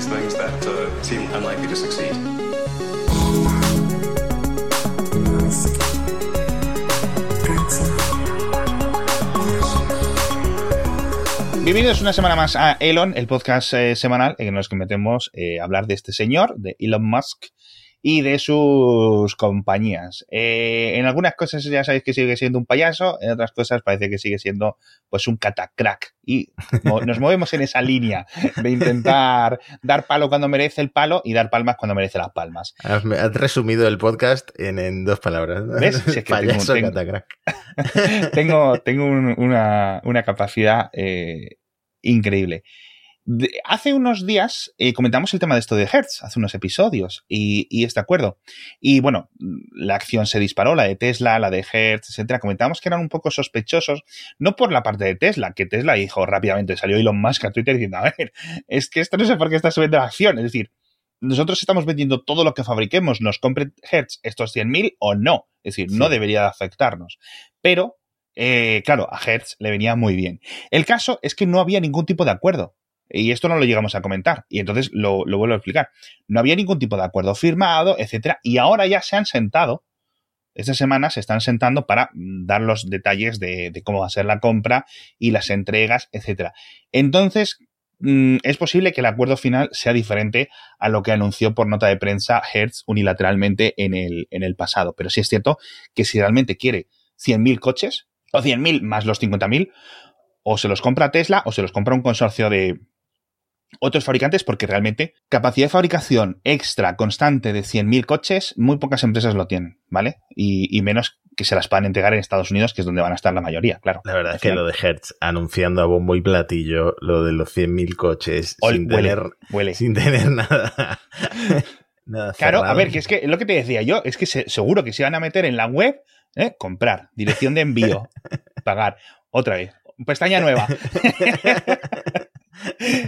uh. Bienvenidos una semana más a Elon, el podcast eh, semanal en el que nos metemos eh, hablar de este señor, de Elon Musk, y de sus compañías. Eh, en algunas cosas ya sabéis que sigue siendo un payaso, en otras cosas parece que sigue siendo pues un catacrack. Y nos movemos en esa línea de intentar dar palo cuando merece el palo y dar palmas cuando merece las palmas. Has, has resumido el podcast en, dos palabras. ¿Ves? Si es que payaso tengo, catacrack. tengo, tengo un, una, una, capacidad eh, increíble. De, hace unos días eh, comentamos el tema de esto de Hertz, hace unos episodios, y, y es de acuerdo. Y bueno, la acción se disparó, la de Tesla, la de Hertz, etcétera. Comentamos que eran un poco sospechosos, no por la parte de Tesla, que Tesla dijo rápidamente, salió Elon Musk a Twitter diciendo, a ver, es que esto no sé por qué está subiendo la acción. Es decir, nosotros estamos vendiendo todo lo que fabriquemos, nos compre Hertz estos 100.000 o no. Es decir, sí. no debería de afectarnos. Pero, eh, claro, a Hertz le venía muy bien. El caso es que no había ningún tipo de acuerdo. Y esto no lo llegamos a comentar. Y entonces lo, lo, vuelvo a explicar. No había ningún tipo de acuerdo firmado, etcétera. Y ahora ya se han sentado. Esta semana se están sentando para dar los detalles de, cómo va a ser la compra y las entregas, etcétera. Entonces, mmm, es posible que el acuerdo final sea diferente a lo que anunció por nota de prensa Hertz unilateralmente en el, en el pasado. Pero sí es cierto que si realmente quiere 100.000 coches, o 100.000 más los 50.000, o se los compra Tesla o se los compra un consorcio de, otros fabricantes porque realmente capacidad de fabricación extra constante de 100.000 coches, muy pocas empresas lo tienen, ¿vale? Y, y, menos que se las puedan entregar en Estados Unidos, que es donde van a estar la mayoría, claro. La verdad es que lo de Hertz anunciando a bombo y platillo lo de los 100.000 coches Ol, sin, huele, tener, huele. sin tener nada. nada claro, cerrado. a ver, que es que lo que te decía yo, es que se, seguro que se van a meter en la web, ¿eh? comprar, dirección de envío, pagar, otra vez, pestaña nueva.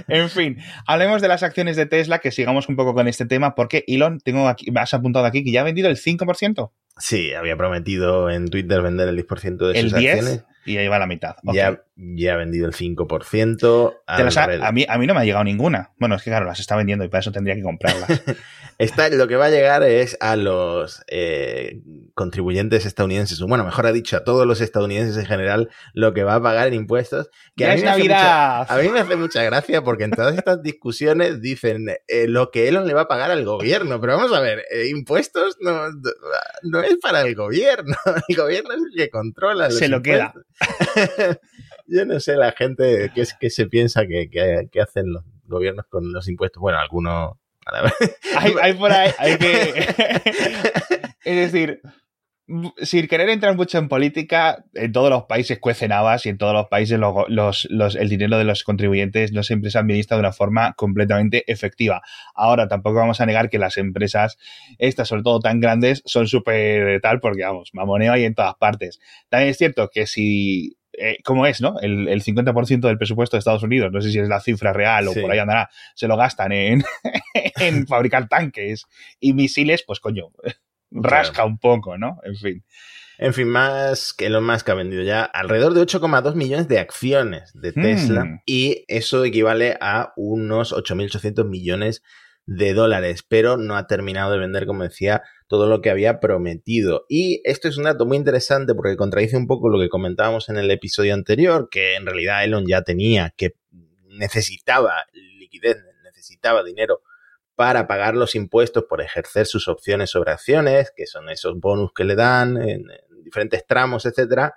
en fin, hablemos de las acciones de Tesla, que sigamos un poco con este tema, porque Elon, tengo aquí, has apuntado aquí que ya ha vendido el 5%. Sí, había prometido en Twitter vender el 10% de el sus 10 acciones. Y ahí va la mitad. Okay. Ya, ya ha vendido el 5%. Las ha, a, mí, a mí no me ha llegado ninguna. Bueno, es que claro, las está vendiendo y para eso tendría que comprarlas. Esta, lo que va a llegar es a los eh, contribuyentes estadounidenses, bueno, mejor ha dicho, a todos los estadounidenses en general, lo que va a pagar en impuestos. Que a mí. Mucha, a mí me hace mucha gracia porque en todas estas discusiones dicen eh, lo que Elon le va a pagar al gobierno. Pero vamos a ver, eh, impuestos no, no es para el gobierno. El gobierno es el que controla. Los Se lo impuestos. queda. Yo no sé la gente que, es, que se piensa que, que, que hacen los gobiernos con los impuestos. Bueno, algunos hay, hay, por ahí, hay que. es decir, sin querer entrar mucho en política, en todos los países cuecen habas y en todos los países los, los, los, el dinero de los contribuyentes no siempre se administra de una forma completamente efectiva. Ahora, tampoco vamos a negar que las empresas, estas sobre todo tan grandes, son súper tal, porque vamos, mamoneo hay en todas partes. También es cierto que si eh, ¿cómo es, no? El, el 50% del presupuesto de Estados Unidos, no sé si es la cifra real o sí. por ahí andará, se lo gastan en, en fabricar tanques y misiles, pues coño, rasca claro. un poco, ¿no? En fin. En fin, más que Elon Musk ha vendido ya alrededor de 8,2 millones de acciones de Tesla mm. y eso equivale a unos 8.800 millones de dólares, pero no ha terminado de vender, como decía, todo lo que había prometido. Y esto es un dato muy interesante porque contradice un poco lo que comentábamos en el episodio anterior, que en realidad Elon ya tenía, que necesitaba liquidez, necesitaba dinero para pagar los impuestos por ejercer sus opciones sobre acciones, que son esos bonus que le dan en, en diferentes tramos, etcétera.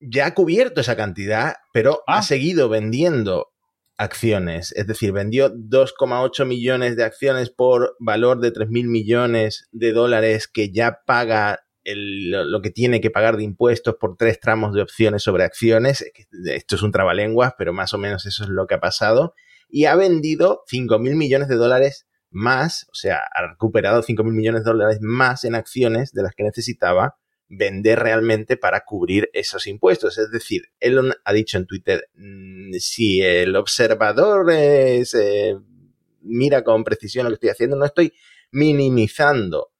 Ya ha cubierto esa cantidad, pero ah. ha seguido vendiendo acciones. Es decir, vendió 2,8 millones de acciones por valor de 3 mil millones de dólares que ya paga lo que tiene que pagar de impuestos por tres tramos de opciones sobre acciones. Esto es un trabalenguas, pero más o menos eso es lo que ha pasado. Y ha vendido 5 mil millones de dólares más, o sea, ha recuperado 5 mil millones de dólares más en acciones de las que necesitaba vender realmente para cubrir esos impuestos. Es decir, Elon ha dicho en Twitter, mmm, si el observador es, eh, mira con precisión lo que estoy haciendo, no estoy minimizando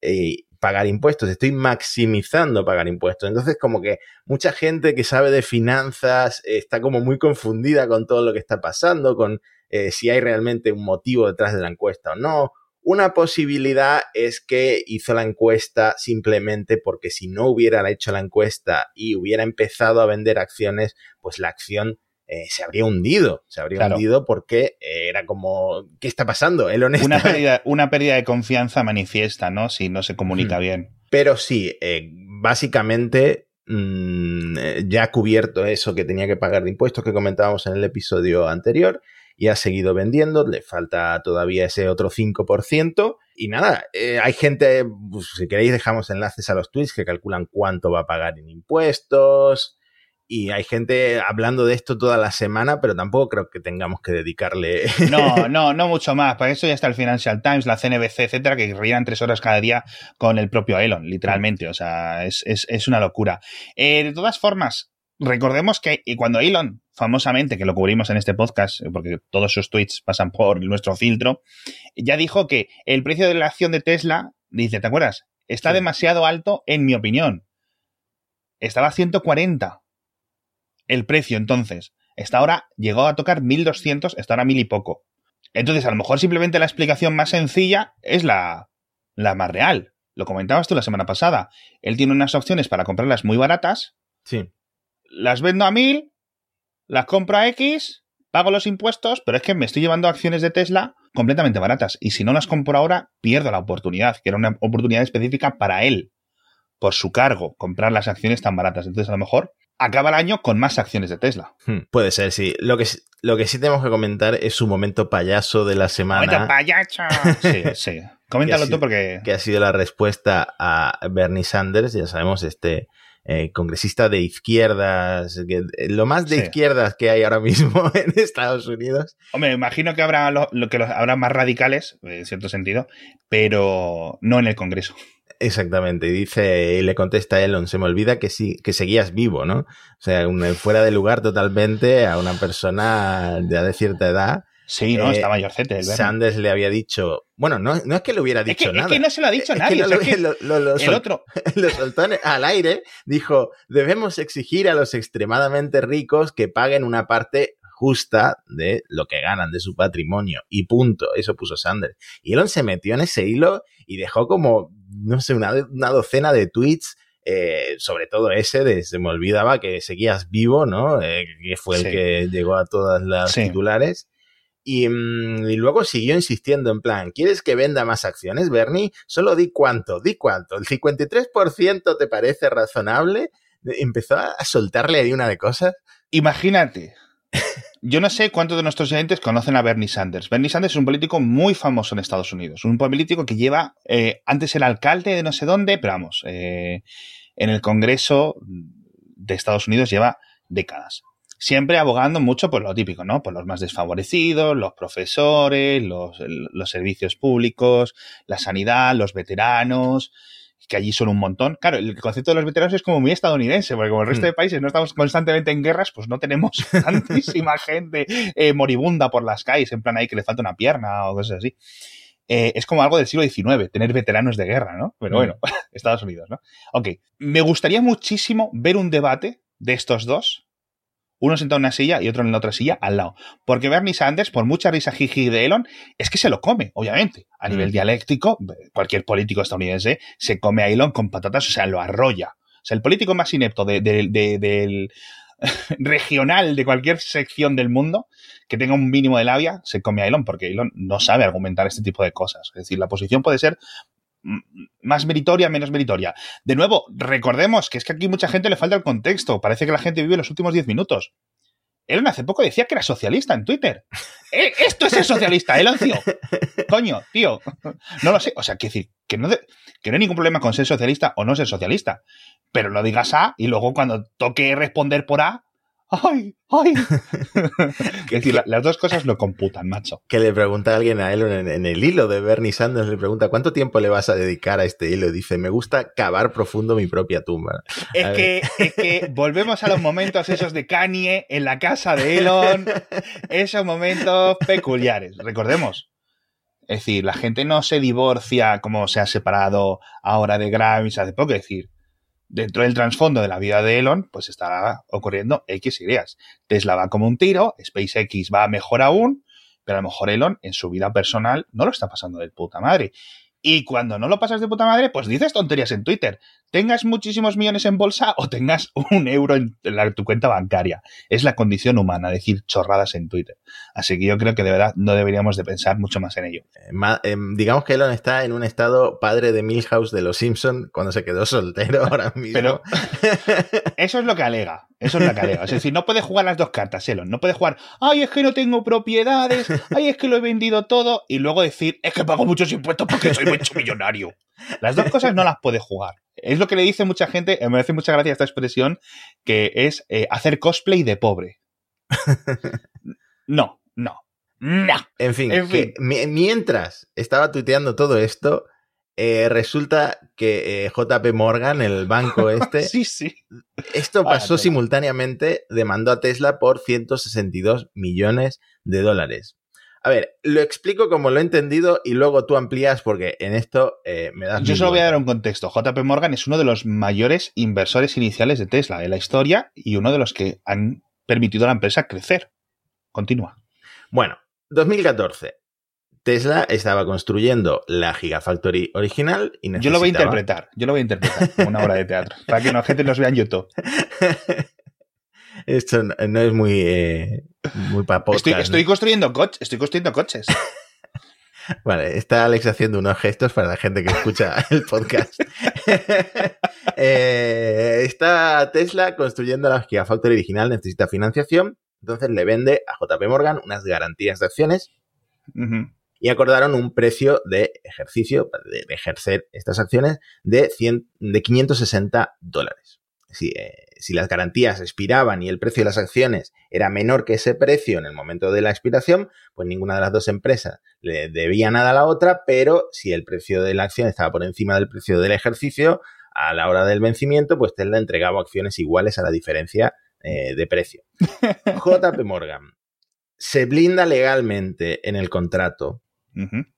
eh, pagar impuestos, estoy maximizando pagar impuestos. Entonces, como que mucha gente que sabe de finanzas está como muy confundida con todo lo que está pasando, con eh, si hay realmente un motivo detrás de la encuesta o no. Una posibilidad es que hizo la encuesta simplemente porque si no hubiera hecho la encuesta y hubiera empezado a vender acciones, pues la acción eh, se habría hundido. Se habría hundido porque eh, era como, ¿qué está pasando? El una, pérdida, una pérdida de confianza manifiesta, ¿no? Si no se comunica bien. Pero sí, eh, básicamente mm, ya ha cubierto eso que tenía que pagar de impuestos que comentábamos en el episodio anterior y ha seguido vendiendo, le falta todavía ese otro 5%. Y nada, hay gente, pues, si queréis dejamos enlaces a los tweets que calculan cuánto va a pagar en impuestos, y hay gente hablando de esto toda la semana, pero tampoco creo que tengamos que dedicarle. No, no, no mucho más. Para eso ya está el Financial Times, la CNBC, etcétera, que rían tres horas cada día con el propio Elon, literalmente. O sea, es, una locura. Eh, de todas formas, recordemos que cuando Elon, famosamente, que lo cubrimos en este podcast, porque todos sus tweets pasan por nuestro filtro, ya dijo que el precio de la acción de Tesla, dice, ¿te acuerdas? Está demasiado alto, en mi opinión. Estaba a 140 el precio entonces. Esta hora llegó a tocar 1200, está ahora mil y poco. Entonces, a lo mejor simplemente la explicación más sencilla es la, la más real. Lo comentabas tú la semana pasada. Él tiene unas opciones para comprarlas muy baratas. Sí. Las vendo a mil, las compro a X, pago los impuestos, pero es que me estoy llevando acciones de Tesla completamente baratas. Y si no las compro ahora, pierdo la oportunidad, que era una oportunidad específica para él, por su cargo, comprar las acciones tan baratas. Entonces, a lo mejor acaba el año con más acciones de Tesla. Hmm, puede ser, sí. Lo que, lo que sí tenemos que comentar es su momento payaso de la semana. ¡Momento payaso! sí, sí. Coméntalo tú porque... Que ha sido la respuesta a Bernie Sanders, ya sabemos, este eh, congresista de izquierdas, eh, lo más de izquierdas que hay ahora mismo en Estados Unidos. Hombre, imagino que habrá lo, que habrá más radicales, en cierto sentido, pero no en el Congreso. Exactamente, y dice, y le contesta Elon, se me olvida que sí, que seguías vivo, ¿no? O sea, fuera de lugar totalmente a una persona ya de cierta edad. Sí, no, eh, está mayorcete. Sanders le había dicho, bueno, no, no es que le hubiera dicho nada. Es que no se lo ha dicho nadie. el otro. Lo soltó al aire, dijo, debemos exigir a los extremadamente ricos que paguen una parte justa de lo que ganan de su patrimonio. Y punto. Eso puso Sanders. Y Elon se metió en ese hilo y dejó como no sé, una, docena de tweets eh, sobre todo ese de se me olvidaba que seguías vivo, ¿no? Eh, que fue el que llegó a todas las titulares. Y, mm, y, luego siguió insistiendo en plan, ¿quieres que venda más acciones, Bernie? Solo di cuánto, di cuánto. ¿El 53% te parece razonable? Empezó a soltarle ahí una de cosas. Imagínate, yo no sé cuántos de nuestros oyentes conocen a Bernie Sanders. Bernie Sanders es un político muy famoso en Estados Unidos. Un político que lleva, eh, antes era alcalde de no sé dónde, pero vamos, eh, en el Congreso de Estados Unidos lleva décadas. Siempre abogando mucho por lo típico, ¿no? Por los más desfavorecidos, los profesores, los, los servicios públicos, la sanidad, los veteranos que allí son un montón. Claro, el concepto de los veteranos es como muy estadounidense, porque como el resto mm. de países no estamos constantemente en guerras, pues no tenemos tantísima gente eh, moribunda por las calles, en plan ahí que le falta una pierna o cosas así. Eh, es como algo del siglo XIX, tener veteranos de guerra, ¿no? Pero mm. bueno, Estados Unidos, ¿no? Ok, me gustaría muchísimo ver un debate de estos dos uno sentado en una silla y otro en la otra silla al lado. Porque Bernie Sanders, por mucha risa jiji de Elon, es que se lo come, obviamente. A nivel mm. dialéctico, cualquier político estadounidense se come a Elon con patatas, o sea, lo arrolla. O sea, el político más inepto del regional de cualquier sección del mundo que tenga un mínimo de labia se come a Elon porque Elon no sabe argumentar este tipo de cosas. Es decir, la posición puede ser más meritoria, menos meritoria. De nuevo, recordemos que es que aquí mucha gente le falta el contexto. Parece que la gente vive los últimos 10 minutos. Elon hace poco decía que era socialista en Twitter. Eh, esto es ser socialista, Elon, tío. Coño, tío. No lo sé. O sea, que decir, que no, que no hay ningún problema con ser socialista o no ser socialista. Pero lo digas A y luego cuando toque responder por A, ¡Ay! ¡Ay! es decir, las dos cosas lo computan, macho. Que le pregunta a alguien a él en, el hilo de Bernie Sanders, le pregunta, ¿cuánto tiempo le vas a dedicar a este hilo? Dice, me gusta cavar profundo mi propia tumba. Es que, es que, volvemos a los momentos esos de Kanye en la casa de Elon, esos momentos peculiares. Recordemos, es decir, la gente no se divorcia como se ha separado ahora de Grammys hace poco. Es decir, dentro del trasfondo de la vida de Elon, pues está ocurriendo X ideas. Tesla va como un tiro, SpaceX va mejor aún, pero a lo mejor Elon en su vida personal no lo está pasando de puta madre. Y cuando no lo pasas de puta madre, pues dices tonterías en Twitter. Tengas muchísimos millones en bolsa o tengas un euro en tu cuenta bancaria. Es la condición humana, decir chorradas en Twitter. Así que yo creo que de verdad no deberíamos de pensar mucho más en ello. Eh, em, digamos que Elon está en un estado padre de Milhouse de los Simpson cuando se quedó soltero ahora mismo. Pero eso es lo que alega. Eso es que alega. Es decir, no puede jugar las dos cartas, Elon. No puede jugar, ay, es que no tengo propiedades, ay, es que lo he vendido todo, y luego decir, es que pago muchos impuestos porque soy mucho millonario. Las dos cosas no las puede jugar. Es lo que le dice mucha gente, me hace mucha gracia esta expresión, que es eh, hacer cosplay de pobre. No, no, no. En fin, mientras estaba tuiteando todo esto, eh, resulta que eh, JP Morgan, el banco este, sí, sí. esto pasó simultáneamente, demandó a Tesla por 162 millones de dólares. A ver, lo explico como lo he entendido y luego tú amplías porque en esto eh, me das... Yo solo voy a dar un contexto. JP Morgan es uno de los mayores inversores iniciales de Tesla en la historia y uno de los que han permitido a la empresa crecer. Continúa. Bueno, 2014. Tesla estaba construyendo la Gigafactory original y necesitaba... Yo lo voy a interpretar, yo lo voy a interpretar como una obra de teatro, para que la gente nos vea en YouTube. Esto no es muy, eh, muy para estoy, construyendo coches, estoy construyendo coches. Vale, está Alex haciendo unos gestos para la gente que escucha el podcast. Eh, está Tesla construyendo la Gigafactory original, necesita financiación, entonces le vende a JP Morgan unas garantías de acciones y acordaron un precio de ejercicio, de, ejercer estas acciones, de, 100, de 560 dólares. Si, eh, si, las garantías expiraban y el precio de las acciones era menor que ese precio en el momento de la expiración, pues ninguna de las dos empresas le debía nada a la otra, pero si el precio de la acción estaba por encima del precio del ejercicio, a la hora del vencimiento, pues Tesla entregaba acciones iguales a la diferencia eh, de precio. JP Morgan se blinda legalmente en el contrato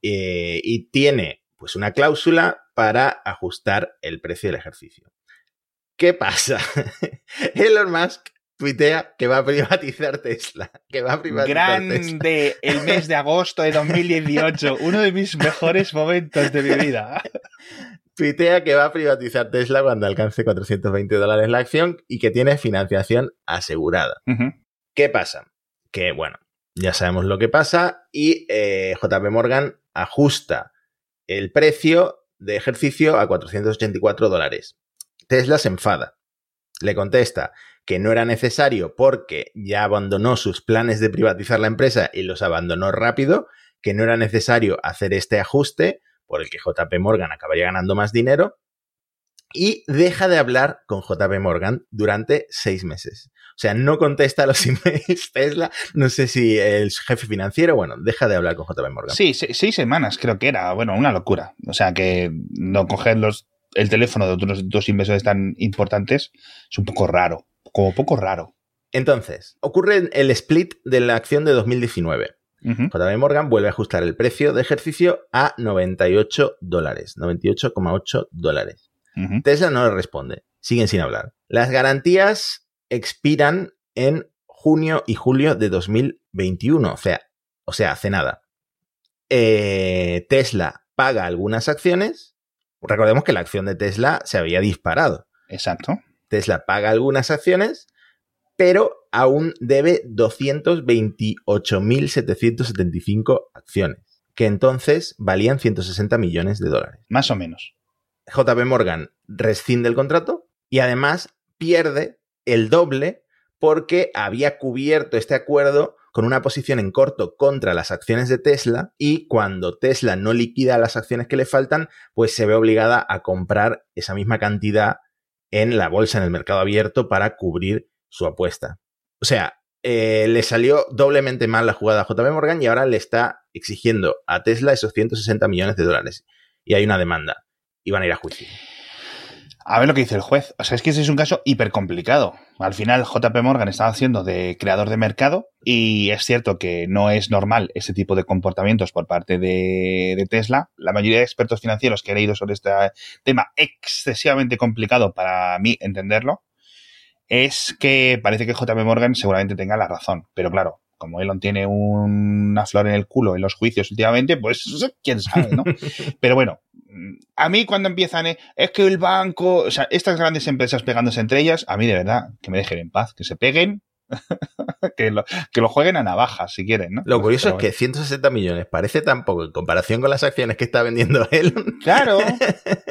eh, y tiene pues una cláusula para ajustar el precio del ejercicio. ¿Qué pasa? Elon Musk tuitea que va a privatizar Tesla. Que va a privatizar Grande el mes de agosto de 2018. Uno de mis mejores momentos de mi vida. Tuitea que va a privatizar Tesla cuando alcance 420 dólares la acción y que tiene financiación asegurada. ¿Qué pasa? Que, bueno, ya sabemos lo que pasa y eh, JP Morgan ajusta el precio de ejercicio a 484 dólares. Tesla se enfada. Le contesta que no era necesario porque ya abandonó sus planes de privatizar la empresa y los abandonó rápido, que no era necesario hacer este ajuste por el que JP Morgan acabaría ganando más dinero y deja de hablar con JP Morgan durante seis meses. O sea, no contesta a los emails Tesla. No sé si el jefe financiero, bueno, deja de hablar con JP Morgan. Sí, seis semanas creo que era. Bueno, una locura. O sea, que no coger los, el teléfono de otros dos inversores tan importantes es un poco raro. Como poco raro. Entonces, ocurre el split de la acción de 2019. JP Morgan vuelve a ajustar el precio de ejercicio a 98 dólares, 98,8 dólares. Tesla no le responde, siguen sin hablar. Las garantías expiran en junio y julio de 2021, o sea, o sea hace nada. Eh, Tesla paga algunas acciones. Recordemos que la acción de Tesla se había disparado. Exacto. Tesla paga algunas acciones, pero aún debe 228.775 acciones, que entonces valían 160 millones de dólares. Más o menos. JP Morgan rescinde el contrato y además pierde el doble porque había cubierto este acuerdo con una posición en corto contra las acciones de Tesla y cuando Tesla no liquida las acciones que le faltan, pues se ve obligada a comprar esa misma cantidad en la bolsa, en el mercado abierto, para cubrir su apuesta. O sea, eh, le salió doblemente mal la jugada a JP Morgan y ahora le está exigiendo a Tesla esos 160 millones de dólares. Y hay una demanda y van a ir a juicio. A ver lo que dice el juez. O sea, es que ese es un caso hiper complicado. Al final, JP Morgan estaba haciendo de creador de mercado y es cierto que no es normal ese tipo de comportamientos por parte de, de, Tesla. La mayoría de expertos financieros que he leído sobre este tema, excesivamente complicado para mí entenderlo, es que parece que JP Morgan seguramente tenga la razón. Pero claro, como Elon tiene una flor en el culo en los juicios últimamente, pues quién sabe, ¿no? Pero bueno, a mí cuando empiezan, eh, es que el banco, o sea, estas grandes empresas pegándose entre ellas, a mí de verdad, que me dejen en paz, que se peguen, que, lo, que, lo, jueguen a navajas si quieren, ¿no? Lo curioso es que 160 millones parece tan poco en comparación con las acciones que está vendiendo él. Claro.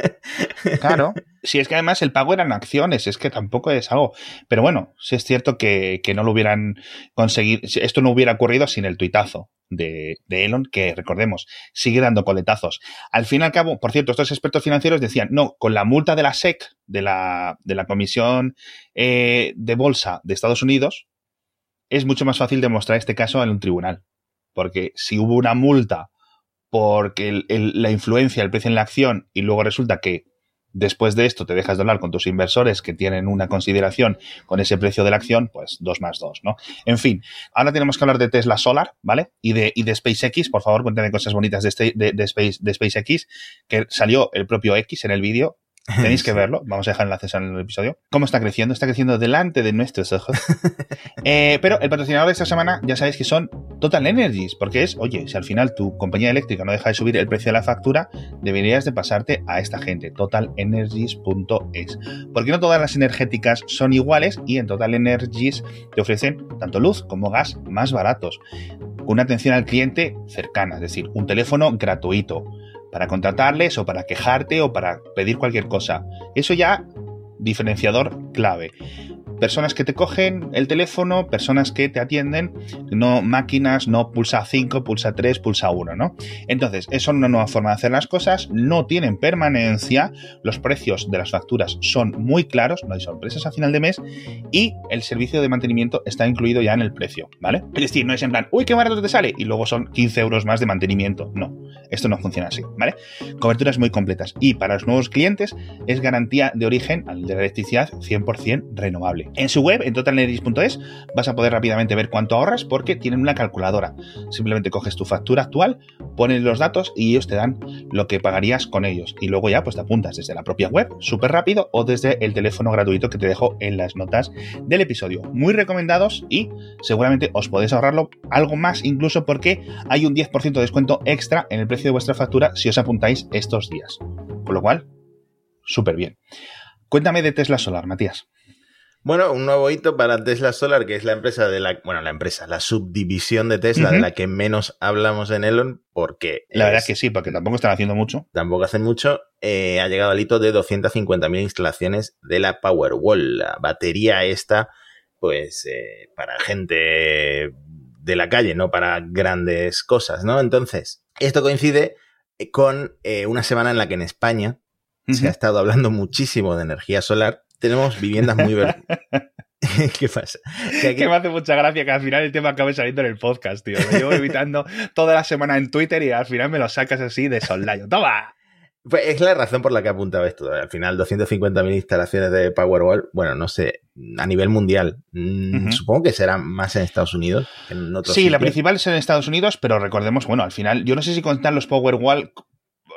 claro. Si es que además el pago eran acciones, es que tampoco es algo. Pero bueno, si es cierto que, que no lo hubieran conseguido, esto no hubiera ocurrido sin el tuitazo de, de, Elon, que recordemos, sigue dando coletazos. Al fin y al cabo, por cierto, estos expertos financieros decían, no, con la multa de la SEC, de la, de la Comisión eh, de Bolsa de Estados Unidos, es mucho más fácil demostrar este caso en un tribunal. Porque si hubo una multa porque el, la influencia, el precio en la acción, y luego resulta que después de esto te dejas de hablar con tus inversores que tienen una consideración con ese precio de la acción, pues dos más dos, ¿no? En fin, ahora tenemos que hablar de Tesla Solar, ¿vale? Y de, y de SpaceX, por favor, cuéntame cosas bonitas de, este, de, de, Space, de SpaceX, que salió el propio X en el vídeo, Tenéis que verlo. Vamos a dejar enlaces en el episodio. ¿Cómo está creciendo? Está creciendo delante de nuestros ojos. eh, pero el patrocinador de esta semana ya sabéis que son Total Energies, porque es, oye, si al final tu compañía eléctrica no deja de subir el precio de la factura, deberías de pasarte a esta gente, totalenergies.es. Porque no todas las energéticas son iguales y en Total Energies te ofrecen tanto luz como gas más baratos, con una atención al cliente cercana, es decir, un teléfono gratuito para contratarles o para quejarte o para pedir cualquier cosa. Eso ya diferenciador clave personas que te cogen el teléfono, personas que te atienden, no máquinas, no pulsa 5, pulsa 3, pulsa 1, ¿no? Entonces, eso es una nueva forma de hacer las cosas, no tienen permanencia, los precios de las facturas son muy claros, no hay sorpresas a final de mes y el servicio de mantenimiento está incluido ya en el precio, ¿vale? Es decir, no es en plan, uy, qué barato te sale y luego son 15 euros más de mantenimiento, no, esto no funciona así, ¿vale? Coberturas muy completas y para los nuevos clientes es garantía de origen de la electricidad 100% renovable. En su web, en totalneris.es, vas a poder rápidamente ver cuánto ahorras porque tienen una calculadora. Simplemente coges tu factura actual, pones los datos y ellos te dan lo que pagarías con ellos. Y luego ya pues te apuntas desde la propia web, súper rápido, o desde el teléfono gratuito que te dejo en las notas del episodio. Muy recomendados y seguramente os podéis ahorrarlo algo más incluso porque hay un 10% de descuento extra en el precio de vuestra factura si os apuntáis estos días. Con lo cual, súper bien. Cuéntame de Tesla Solar, Matías. Bueno, un nuevo hito para Tesla Solar, que es la empresa de la, bueno, la empresa, la subdivisión de Tesla, uh -huh. de la que menos hablamos en Elon, porque... La es, verdad que sí, porque tampoco están haciendo mucho. Tampoco hacen mucho. Eh, ha llegado al hito de 250.000 instalaciones de la Powerwall, la batería esta, pues, eh, para gente de la calle, no para grandes cosas, ¿no? Entonces, esto coincide con eh, una semana en la que en España uh -huh. se ha estado hablando muchísimo de energía solar tenemos viviendas muy verdes. ¿Qué pasa? Que, aquí... que, me hace mucha gracia que al final el tema acabe saliendo en el podcast, tío. Lo llevo evitando toda la semana en Twitter y al final me lo sacas así de soldado. ¡Toma! Pues es la razón por la que apuntaba esto. Al final, 250.000 instalaciones de Powerwall, bueno, no sé, a nivel mundial. Uh -huh. Supongo que será más en Estados Unidos que en otros Sí, sitios. la principal es en Estados Unidos, pero recordemos, bueno, al final, yo no sé si contar los Powerwall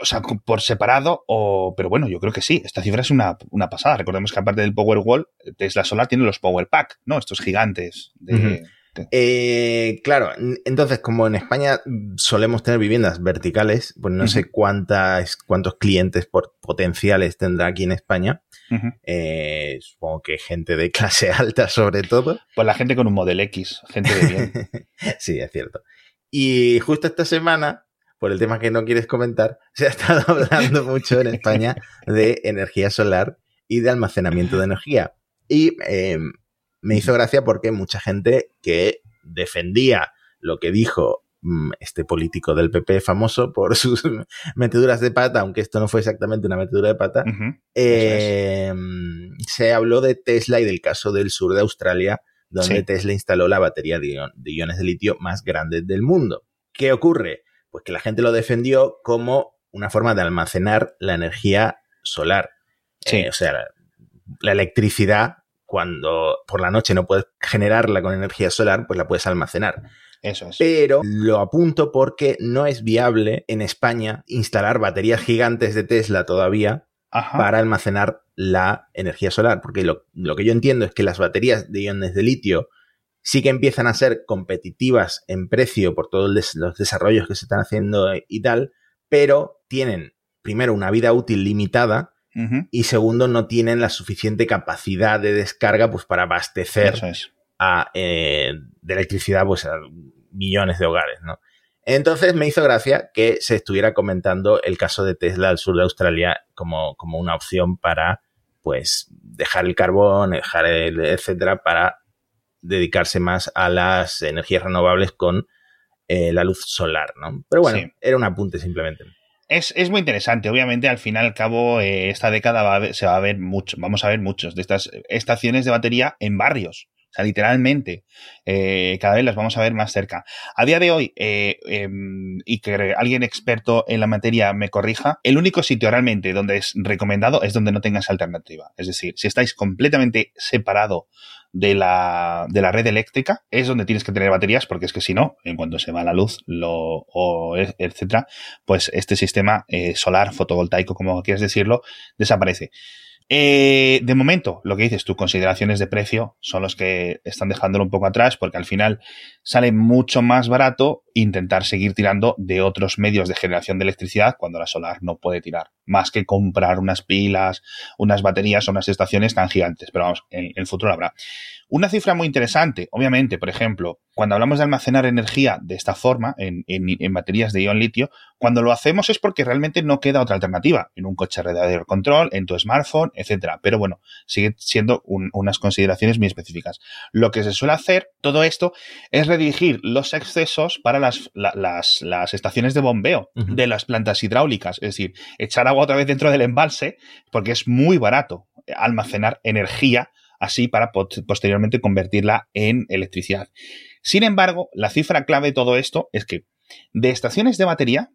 o sea, por separado, o, pero bueno, yo creo que sí. Esta cifra es una, una pasada. Recordemos que aparte del Powerwall, Tesla Solar tiene los Power Pack, ¿no? Estos gigantes. De, uh -huh. de... Eh, claro, entonces, como en España solemos tener viviendas verticales, pues no uh -huh. sé cuántas, cuántos clientes potenciales tendrá aquí en España. Uh -huh. eh, supongo que gente de clase alta, sobre todo. Pues la gente con un Model X, gente de bien. sí, es cierto. Y justo esta semana por el tema que no quieres comentar, se ha estado hablando mucho en España de energía solar y de almacenamiento de energía. Y eh, me hizo gracia porque mucha gente que defendía lo que dijo mm, este político del PP famoso por sus meteduras de pata, aunque esto no fue exactamente una metedura de pata, uh -huh. eh, es. se habló de Tesla y del caso del sur de Australia, donde sí. Tesla instaló la batería de, ion de iones de litio más grande del mundo. ¿Qué ocurre? Pues que la gente lo defendió como una forma de almacenar la energía solar. Sí. Eh, o sea, la, la, electricidad, cuando por la noche no puedes generarla con energía solar, pues la puedes almacenar. Eso es. Pero lo apunto porque no es viable en España instalar baterías gigantes de Tesla todavía Ajá. para almacenar la energía solar. Porque lo, lo que yo entiendo es que las baterías de iones de litio sí que empiezan a ser competitivas en precio por todos los desarrollos que se están haciendo y tal, pero tienen primero una vida útil limitada y segundo no tienen la suficiente capacidad de descarga pues para abastecer a, eh, de electricidad pues a millones de hogares, ¿no? Entonces me hizo gracia que se estuviera comentando el caso de Tesla al sur de Australia como, como una opción para pues dejar el carbón, dejar el etcétera para dedicarse más a las energías renovables con eh, la luz solar, ¿no? Pero bueno, era un apunte simplemente. Es, muy interesante. Obviamente, al fin y al cabo, eh, esta década se va a ver mucho, vamos a ver muchos de estas estaciones de batería en barrios. O sea, literalmente, eh, cada vez las vamos a ver más cerca. A día de hoy, em, y que alguien experto en la materia me corrija, el único sitio realmente donde es recomendado es donde no tengas alternativa. Es decir, si estáis completamente separado de la, de la red eléctrica es donde tienes que tener baterías, porque es que si no, en cuanto se va la luz, lo, o etcétera, pues este sistema eh, solar, fotovoltaico, como quieras decirlo, desaparece. Eh, de momento, lo que dices tú, consideraciones de precio son los que están dejándolo un poco atrás, porque al final sale mucho más barato intentar seguir tirando de otros medios de generación de electricidad cuando la solar no puede tirar, más que comprar unas pilas, unas baterías o unas estaciones tan gigantes. Pero vamos, en el futuro habrá. Una cifra muy interesante, obviamente, por ejemplo, cuando hablamos de almacenar energía de esta forma, en, baterías de ion litio, cuando lo hacemos es porque realmente no queda otra alternativa en un coche de control, en tu smartphone, etcétera. Pero bueno, sigue siendo unas consideraciones muy específicas. Lo que se suele hacer, todo esto, es redirigir los excesos para las, las, estaciones de bombeo de las plantas hidráulicas. Es decir, echar agua otra vez dentro del embalse, porque es muy barato almacenar energía así para posteriormente convertirla en electricidad. Sin embargo, la cifra clave de todo esto es que de estaciones de batería,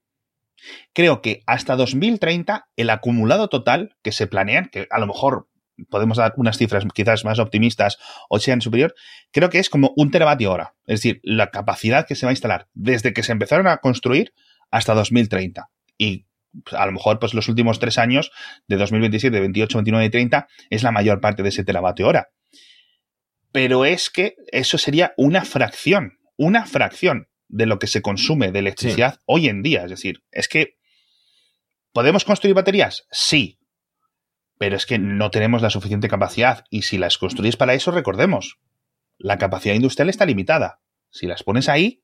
creo que hasta 2030 el acumulado total que se planean, que a lo mejor podemos dar unas cifras quizás más optimistas o sean superior, creo que es como un teravatio hora. Es decir, la capacidad que se va a instalar desde que se empezaron a construir hasta 2030. Y a lo mejor pues los últimos tres años, de 2027, 28, 29 y 30, es la mayor parte de ese teravatio hora. Pero es que eso sería una fracción, una fracción de lo que se consume de electricidad hoy en día. Es decir, es que ¿podemos construir baterías? Sí. Pero es que no tenemos la suficiente capacidad y si las construís para eso, recordemos, la capacidad industrial está limitada. Si las pones ahí,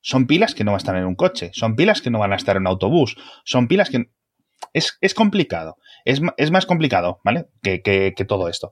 son pilas que no van a estar en un coche, son pilas que no van a estar en un autobús, son pilas que... Es, es complicado, es, es, más complicado, ¿vale? Que, que, todo esto.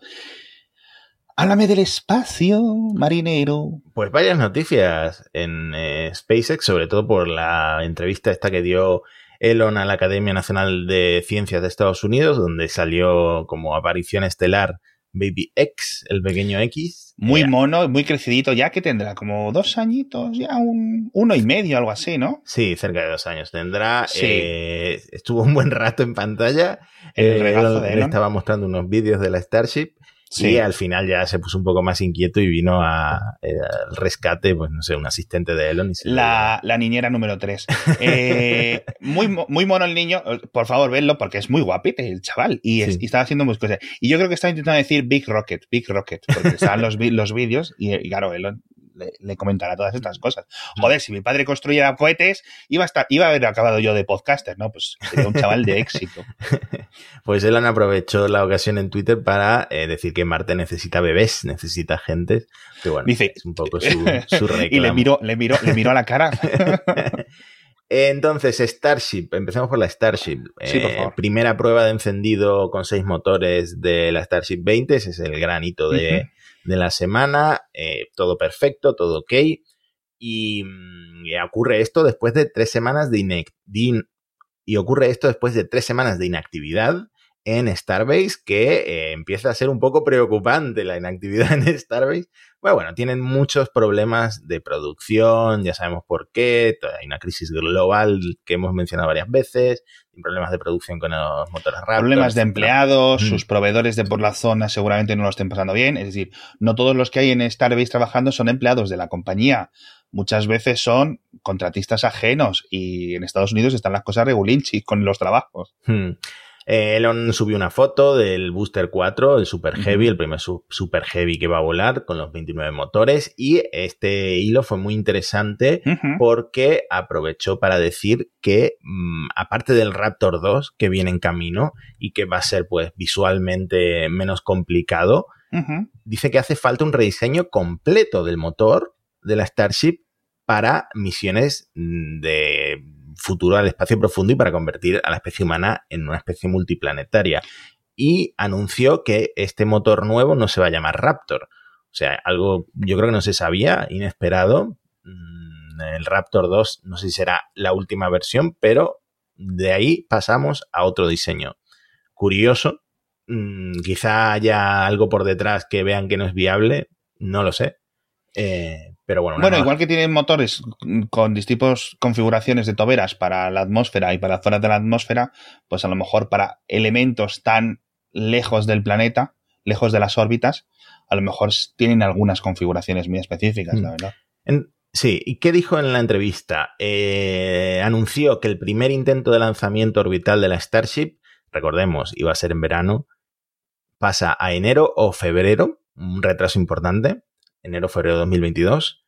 Háblame del espacio, marinero. Pues varias noticias en eh, SpaceX, sobre todo por la entrevista esta que dio Elon a la Academia Nacional de Ciencias de Estados Unidos, donde salió como aparición estelar Baby X, el pequeño X. Muy eh, mono, muy crecidito ya, que tendrá como dos añitos, ya un uno y medio, algo así, ¿no? Sí, cerca de dos años tendrá. Eh, estuvo un buen rato en pantalla. El regazo de Elon. estaba mostrando unos vídeos de la Starship Sí. Y al final ya se puso un poco más inquieto y vino a, eh, al rescate, pues no sé, un asistente de Elon. la, la, niñera número 3. Eh, muy, muy mono el niño, por favor, vedlo porque es muy guapete el chaval y, estaba haciendo muchas cosas. Y yo creo que estaba intentando decir Big Rocket, Big Rocket, porque estaban los, los vídeos y, y, claro, Elon le, comentará todas estas cosas. Joder, si mi padre construyera cohetes, iba a, estar, iba a haber acabado yo de podcaster, ¿no? Pues sería un chaval de éxito. pues Elon aprovechó la ocasión en Twitter para eh, decir que Marte necesita bebés, necesita gente. Que bueno, Dice, es un poco su, su reclamo. Y le miró, le miró, le miró a la cara. Entonces, Starship, empecemos por la Starship. Sí, por favor. primera prueba de encendido con seis motores de la Starship 20, ese es el granito de, de la semana, eh, todo perfecto, todo ok. Y, mm, ocurre esto después de tres semanas de, y ocurre esto después de tres semanas de inactividad en Starbase, que eh, empieza a ser un poco preocupante la inactividad en Starbase. Bueno, bueno, tienen muchos problemas de producción, ya sabemos por qué, hay una crisis global que hemos mencionado varias veces, problemas de producción con los motores rápidos. Problemas de empleados, mm. sus proveedores de por la zona seguramente no lo estén pasando bien, es decir, no todos los que hay en Starbase trabajando son empleados de la compañía, muchas veces son contratistas ajenos y en Estados Unidos están las cosas regulinchi con los trabajos. Hmm. Eh, Elon subió una foto del Booster 4, el Super Heavy, el primer Super Heavy que va a volar con los 29 motores. Y este hilo fue muy interesante porque aprovechó para decir que, mm, aparte del Raptor 2 que viene en camino y que va a ser pues visualmente menos complicado, dice que hace falta un rediseño completo del motor de la Starship para misiones mm, de futuro al espacio profundo y para convertir a la especie humana en una especie multiplanetaria. Y anunció que este motor nuevo no se va a llamar Raptor. O sea, algo yo creo que no se sabía, inesperado. Mm, el Raptor 2 no sé si será la última versión, pero de ahí pasamos a otro diseño. Curioso, mm, quizá haya algo por detrás que vean que no es viable, no lo sé. Eh, pero bueno, bueno igual que tienen motores con distintas configuraciones de toberas para la atmósfera y para zonas de la atmósfera, pues a lo mejor para elementos tan lejos del planeta, lejos de las órbitas, a lo mejor tienen algunas configuraciones muy específicas, la mm. verdad. sí, ¿y qué dijo en la entrevista? Eh, anunció que el primer intento de lanzamiento orbital de la Starship, recordemos, iba a ser en verano, pasa a enero o febrero, un retraso importante enero, febrero de 2022.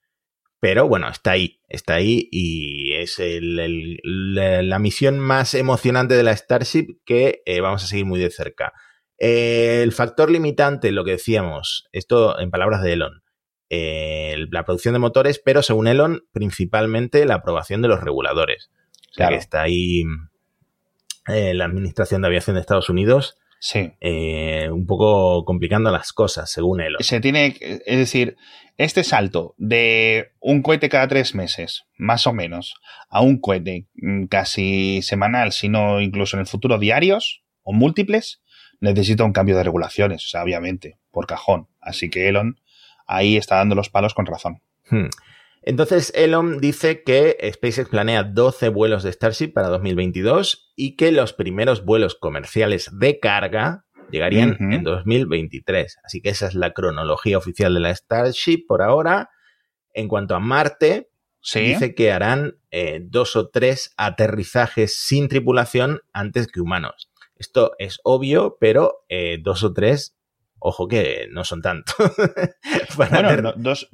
Pero bueno, está ahí, está ahí y es la, misión más emocionante de la Starship que eh, vamos a seguir muy de cerca. el factor limitante, lo que decíamos, esto en palabras de Elon, la producción de motores, pero según Elon, principalmente la aprobación de los reguladores. O sea que está ahí eh, la Administración de Aviación de Estados Unidos Sí. Eh, un poco complicando las cosas, según él. Se tiene, es decir, este salto de un cohete cada tres meses, más o menos, a un cohete mm, casi semanal, sino incluso en el futuro diarios o múltiples, necesita un cambio de regulaciones, o sea, obviamente, por cajón. Así que Elon ahí está dando los palos con razón. Hmm. Entonces, Elon dice que SpaceX planea 12 vuelos de Starship para 2022 y que los primeros vuelos comerciales de carga llegarían en 2023. Así que esa es la cronología oficial de la Starship por ahora. En cuanto a Marte, se dice que harán eh, dos o tres aterrizajes sin tripulación antes que humanos. Esto es obvio, pero eh, dos o tres, ojo que no son tantos. bueno, dos,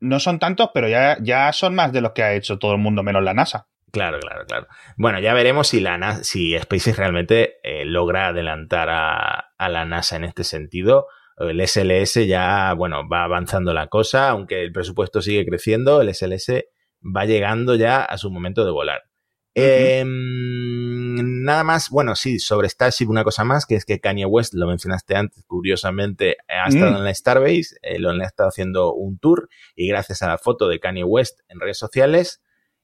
no son tantos, pero ya, ya son más de los que ha hecho todo el mundo menos la NASA. Claro, claro, claro. Bueno, ya veremos si, la NASA, si SpaceX realmente eh, logra adelantar a, a, la NASA en este sentido. El SLS ya, bueno, va avanzando la cosa, aunque el presupuesto sigue creciendo, el SLS va llegando ya a su momento de volar. Em, nada más, bueno, sí, sobre Starship una cosa más, que es que Kanye West, lo mencionaste antes, curiosamente, ha estado mm. en la Starbase, eh, lo han estado haciendo un tour y gracias a la foto de Kanye West en redes sociales,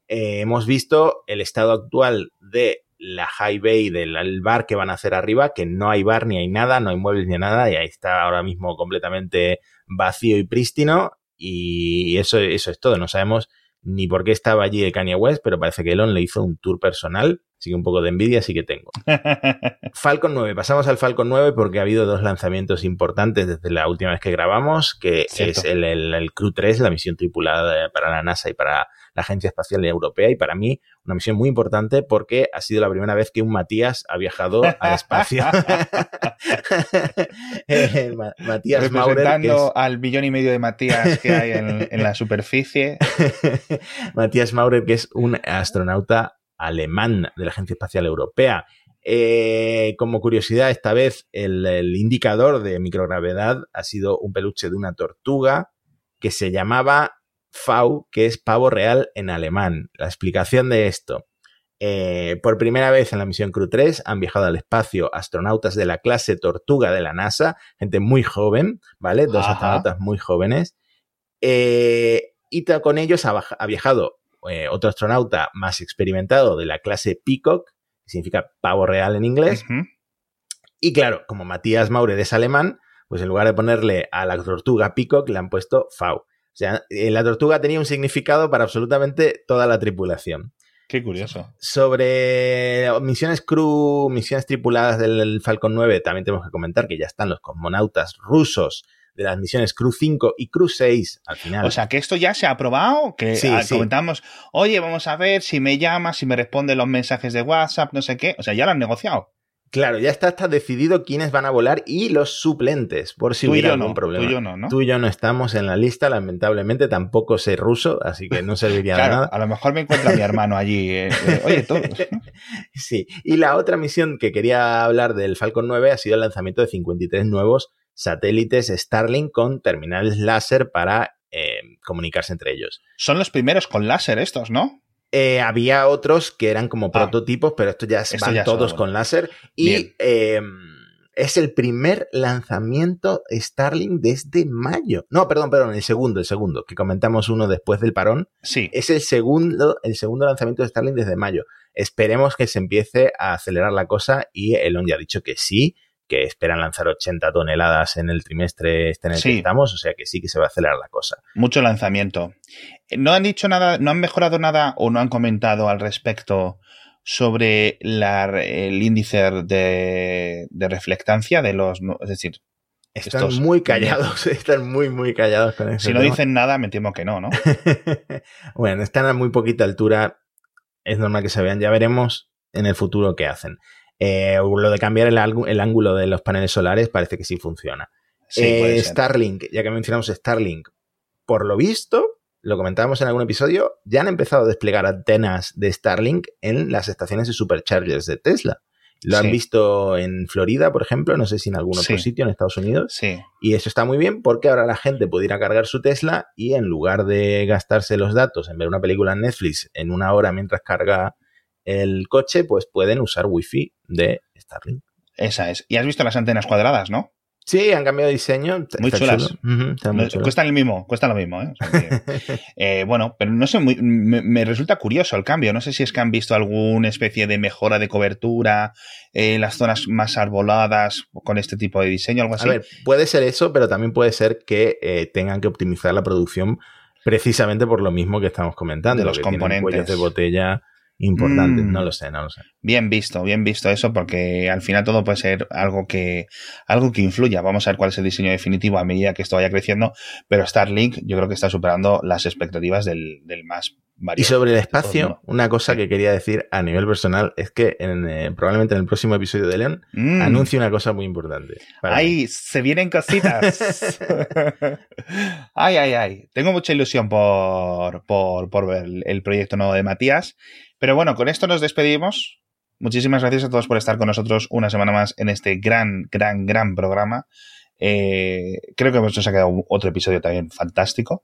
eh, hemos visto el estado actual de la High Bay, del bar que van a hacer arriba, que no hay bar ni hay nada, no hay muebles ni nada, y ahí está ahora mismo completamente vacío y prístino, y eso, eso es todo, no sabemos ni por qué estaba allí el Kanye West, pero parece que Elon le hizo un tour personal, así que un poco de envidia sí que tengo. Falcon 9, pasamos al Falcon 9 porque ha habido dos lanzamientos importantes desde la última vez que grabamos, que es el, el, Crew 3, la misión tripulada para la NASA y para la Agencia Espacial Europea, y para mí una misión muy importante porque ha sido la primera vez que un Matías ha viajado al espacio. Eh, Matías Representando al billón y medio de Matías que hay en, la superficie. Matías Maurer, que es un astronauta alemán de la Agencia Espacial Europea. Eh, como curiosidad, esta vez el, el, indicador de microgravedad ha sido un peluche de una tortuga que se llamaba Fau, que es pavo real en alemán. La explicación de esto. Eh, por primera vez en la misión Crew 3 han viajado al espacio astronautas de la clase Tortuga de la NASA, gente muy joven, ¿vale? Dos astronautas muy jóvenes. Eh, y con ellos ha, viajado eh, otro astronauta más experimentado de la clase Peacock, que significa pavo real en inglés. Y claro, como Matías Maurer es alemán, pues en lugar de ponerle a la tortuga Peacock, le han puesto Fau. O sea, eh, la tortuga tenía un significado para absolutamente toda la tripulación. Qué curioso. Sobre misiones crew, misiones tripuladas del Falcon 9, también tenemos que comentar que ya están los cosmonautas rusos de las misiones Crew 5 y Crew 6 al final. O sea, que esto ya se ha aprobado, que sí, comentamos, oye, vamos a ver si me llama, si me responde los mensajes de WhatsApp, no sé qué. O sea, ya lo han negociado. Claro, ya está, está decidido quiénes van a volar y los suplentes, por si hubiera algún problema. Tú y yo no, ¿no? Tú y yo no estamos en la lista, lamentablemente tampoco sé ruso, así que no serviría de nada. A lo mejor me encuentra mi hermano allí. Eh, eh, oye, todos. sí, y la otra misión que quería hablar del Falcon 9 ha sido el lanzamiento de 53 nuevos satélites Starlink con terminales láser para eh, comunicarse entre ellos. Son los primeros con láser estos, ¿no? Eh, había otros que eran como ah. prototipos, pero estos ya van todos con láser. Y em, es el primer lanzamiento Starlink desde mayo. No, perdón, perdón, el segundo, el segundo, que comentamos uno después del parón. Sí. Es el segundo, el segundo lanzamiento de Starlink desde mayo. Esperemos que se empiece a acelerar la cosa y Elon ya ha dicho que sí, que esperan lanzar 80 toneladas en el trimestre este en el que estamos, o sea que sí que se va a acelerar la cosa. Mucho lanzamiento. ¿No han dicho nada, no han mejorado nada o no han comentado al respecto sobre el índice de, reflectancia de los... Es decir, están muy callados, están muy, muy callados con eso. Si no dicen nada, me temo que no, ¿no? bueno, están a muy poquita altura, es normal que se vean, ya veremos en el futuro qué hacen. Eh, lo de cambiar el, ángulo de los paneles solares parece que sí funciona. Eh, Starlink, ya que mencionamos Starlink, por lo visto, lo comentábamos en algún episodio, ya han empezado a desplegar antenas de Starlink en las estaciones de superchargers de Tesla. Lo han visto en Florida, por ejemplo, no sé si en algún otro sitio en Estados Unidos. Sí. Y eso está muy bien porque ahora la gente puede ir a cargar su Tesla y en lugar de gastarse los datos en ver una película en Netflix en una hora mientras carga el coche, pues pueden usar Wi-Fi de Starlink. Esa es. Y has visto las antenas cuadradas, ¿no? Sí, han cambiado de diseño. Muy chulas. cuestan el mismo, cuesta lo mismo. ¿eh? ¿eh? bueno, pero no sé, me, resulta curioso el cambio. No sé si es que han visto alguna especie de mejora de cobertura en las zonas más arboladas con este tipo de diseño, algo así. A ver, puede ser eso, pero también puede ser que eh, tengan que optimizar la producción precisamente por lo mismo que estamos comentando. De los componentes. de botella importante. No mm. lo sé, no lo sé. Bien visto, bien visto eso, porque al final todo puede ser algo que, algo que influya. Vamos a ver cuál es el diseño definitivo a medida que esto vaya creciendo, pero Starlink yo creo que está superando las expectativas del, más variado. Y sobre el espacio, una cosa que quería decir a nivel personal es que eh, probablemente en el próximo episodio de León mm. anuncie una cosa muy importante. ¡Ay! Se vienen cositas. ay, ay, ay. Tengo mucha ilusión por, por, por ver el proyecto nuevo de Matías. Pero bueno, con esto nos despedimos. Muchísimas gracias a todos por estar con nosotros una semana más en este gran, gran, gran programa. Eh, creo que nos ha quedado otro episodio también fantástico.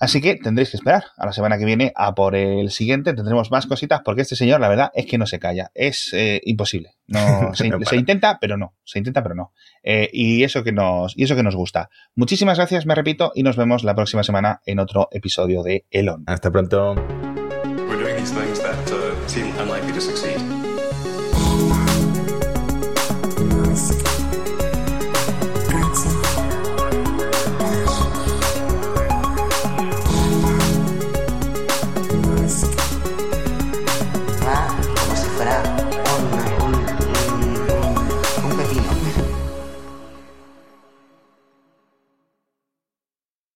Así que tendréis que esperar a la semana que viene a por el siguiente. Tendremos más cositas porque este señor, la verdad, es que no se calla. Es eh, imposible. No, se, intenta, pero no. Se intenta, pero no. Eh, y, eso que nos, y eso que nos gusta. Muchísimas gracias, me repito, y nos vemos la próxima semana en otro episodio de Elon. Hasta pronto. Things that uh, seem unlikely to succeed.